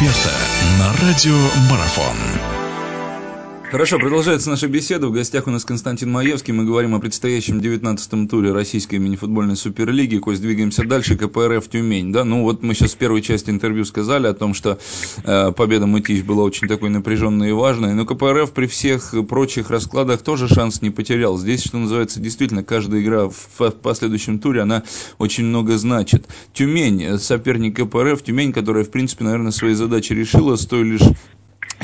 эксперта на радио Марафон. Хорошо, продолжается наша беседа. В гостях у нас Константин Маевский. Мы говорим о предстоящем 19-м туре Российской мини-футбольной суперлиги. Кость, двигаемся дальше. КПРФ Тюмень. Да? Ну вот мы сейчас в первой части интервью сказали о том, что э, победа Мытищ была очень такой напряженной и важной. Но КПРФ при всех прочих раскладах тоже шанс не потерял. Здесь, что называется, действительно, каждая игра в последующем туре, она очень много значит. Тюмень, соперник КПРФ. Тюмень, которая, в принципе, наверное, свои задачи решила с той лишь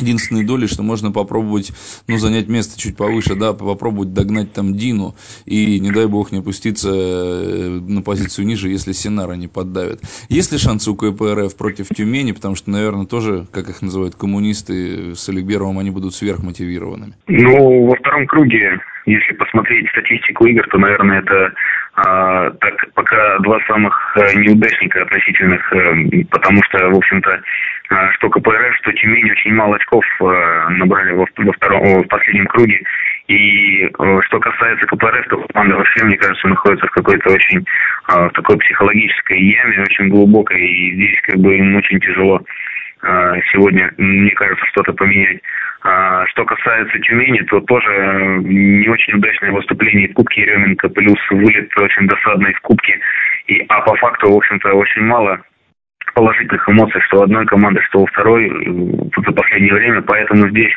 единственной доли, что можно попробовать, ну, занять место чуть повыше, да, попробовать догнать там Дину и, не дай бог, не опуститься э, на позицию ниже, если Синара не поддавит. Есть ли шансы у КПРФ против Тюмени, потому что, наверное, тоже, как их называют коммунисты, с Олегберовым они будут сверхмотивированными? Ну, во втором круге, если посмотреть статистику игр, то, наверное, это а, так пока два самых э, неудачника относительных, э, потому что, в общем-то, а, что КПРФ, что Тюмень очень мало очков э, набрали во, во втором, в последнем круге. И что касается КПРФ, то команда вообще, мне кажется, находится в какой-то очень в такой психологической яме, очень глубокой, и здесь как бы им очень тяжело сегодня, мне кажется, что-то поменять. Что касается Тюмени, то тоже не очень удачное выступление в Кубке Еременко, плюс вылет очень досадный в Кубке. И, а по факту, в общем-то, очень мало положительных эмоций, что у одной команды, что у второй э, за последнее время. Поэтому здесь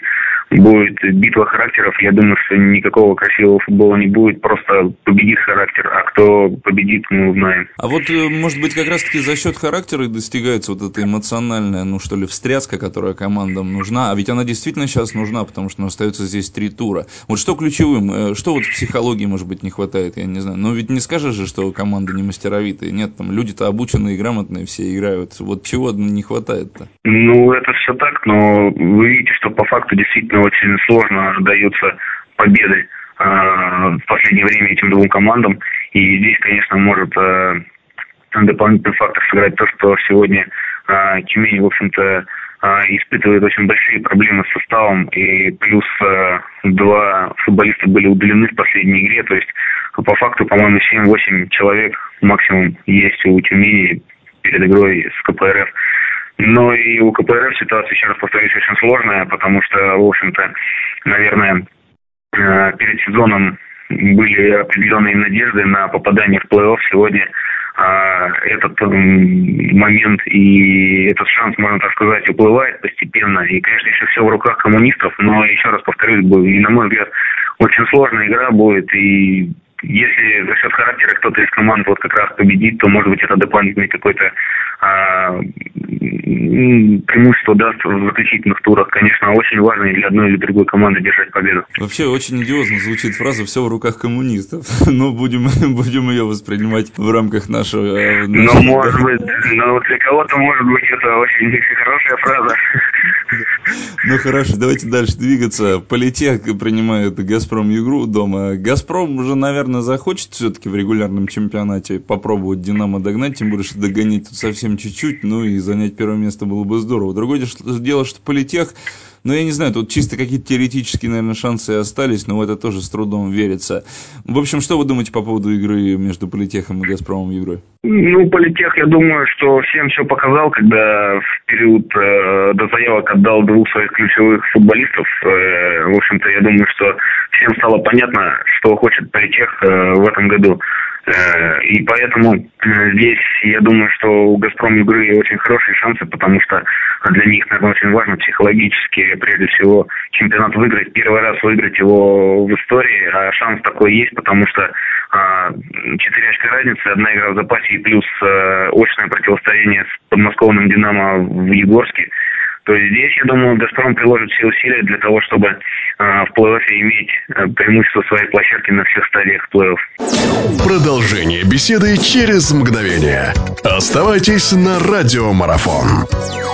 будет битва характеров. Я думаю, что никакого красивого футбола не будет, просто победит характер, а кто победит, мы узнаем. А вот, э, может быть, как раз-таки за счет характера достигается вот эта эмоциональная, ну что ли, встряска, которая командам нужна, а ведь она действительно сейчас нужна, потому что ну, остается здесь три тура. Вот что ключевым, э, что вот в психологии, может быть, не хватает, я не знаю. Но ведь не скажешь же, что команда не мастеровитые. Нет, там люди-то обученные, грамотные все играют. Вот чего не хватает-то? Ну, это все так, но вы видите, что по факту действительно очень сложно даются победы э, в последнее время этим двум командам. И здесь, конечно, может э, дополнительный фактор сыграть то, что сегодня э, Тюмень, в общем-то, испытывает очень большие проблемы с составом, и плюс э, два футболиста были удалены в последней игре, то есть по факту, по-моему, 7-8 человек максимум есть у Тюмени перед игрой с КПРФ. Но и у КПРФ ситуация, еще раз повторюсь, очень сложная, потому что, в общем-то, наверное, э, перед сезоном были определенные надежды на попадание в плей-офф. Сегодня а, этот момент и этот шанс, можно так сказать, уплывает постепенно. И, конечно, еще все в руках коммунистов, но, еще раз повторюсь, и, на мой взгляд, очень сложная игра будет, и если за счет характера кто-то из команд вот как раз победит, то, может быть, это дополнительный какой-то а, преимущество даст в заключительных турах. Конечно, очень важно и для одной или другой команды держать победу. Вообще, очень идиозно звучит фраза «все в руках коммунистов». Но будем, будем ее воспринимать в рамках нашего... Э, ну, может быть, но для кого-то, может быть, это очень хорошая фраза. Ну, хорошо, давайте дальше двигаться. Политех принимает «Газпром» игру дома. «Газпром» уже, наверное, захочет все-таки в регулярном чемпионате попробовать «Динамо» догнать, тем более, что догонить тут совсем чуть-чуть, ну и занять первое место было бы здорово. Другое дело, что политех, ну я не знаю, тут чисто какие-то теоретические, наверное, шансы остались, но в это тоже с трудом верится. В общем, что вы думаете по поводу игры между политехом и Газпромом игрой? Ну, политех, я думаю, что всем все показал, когда в период э, до заявок отдал двух своих ключевых футболистов. Э, в общем-то, я думаю, что всем стало понятно, что хочет политех э, в этом году. Э, и поэтому э, здесь, я думаю, что у «Газпром» игры очень хорошие шансы, потому что для них, наверное, очень важно психологически, прежде всего, чемпионат выиграть, первый раз выиграть его в истории, а шанс такой есть, потому что а, четыре очка разницы, одна игра в запасе и плюс э, очное противостояние с подмосковным «Динамо» в Егорске – то есть здесь, я думаю, «Газпром» приложит все усилия для того, чтобы э, в плей-оффе иметь э, преимущество своей площадки на всех стадиях плей-офф. Продолжение беседы через мгновение. Оставайтесь на «Радиомарафон».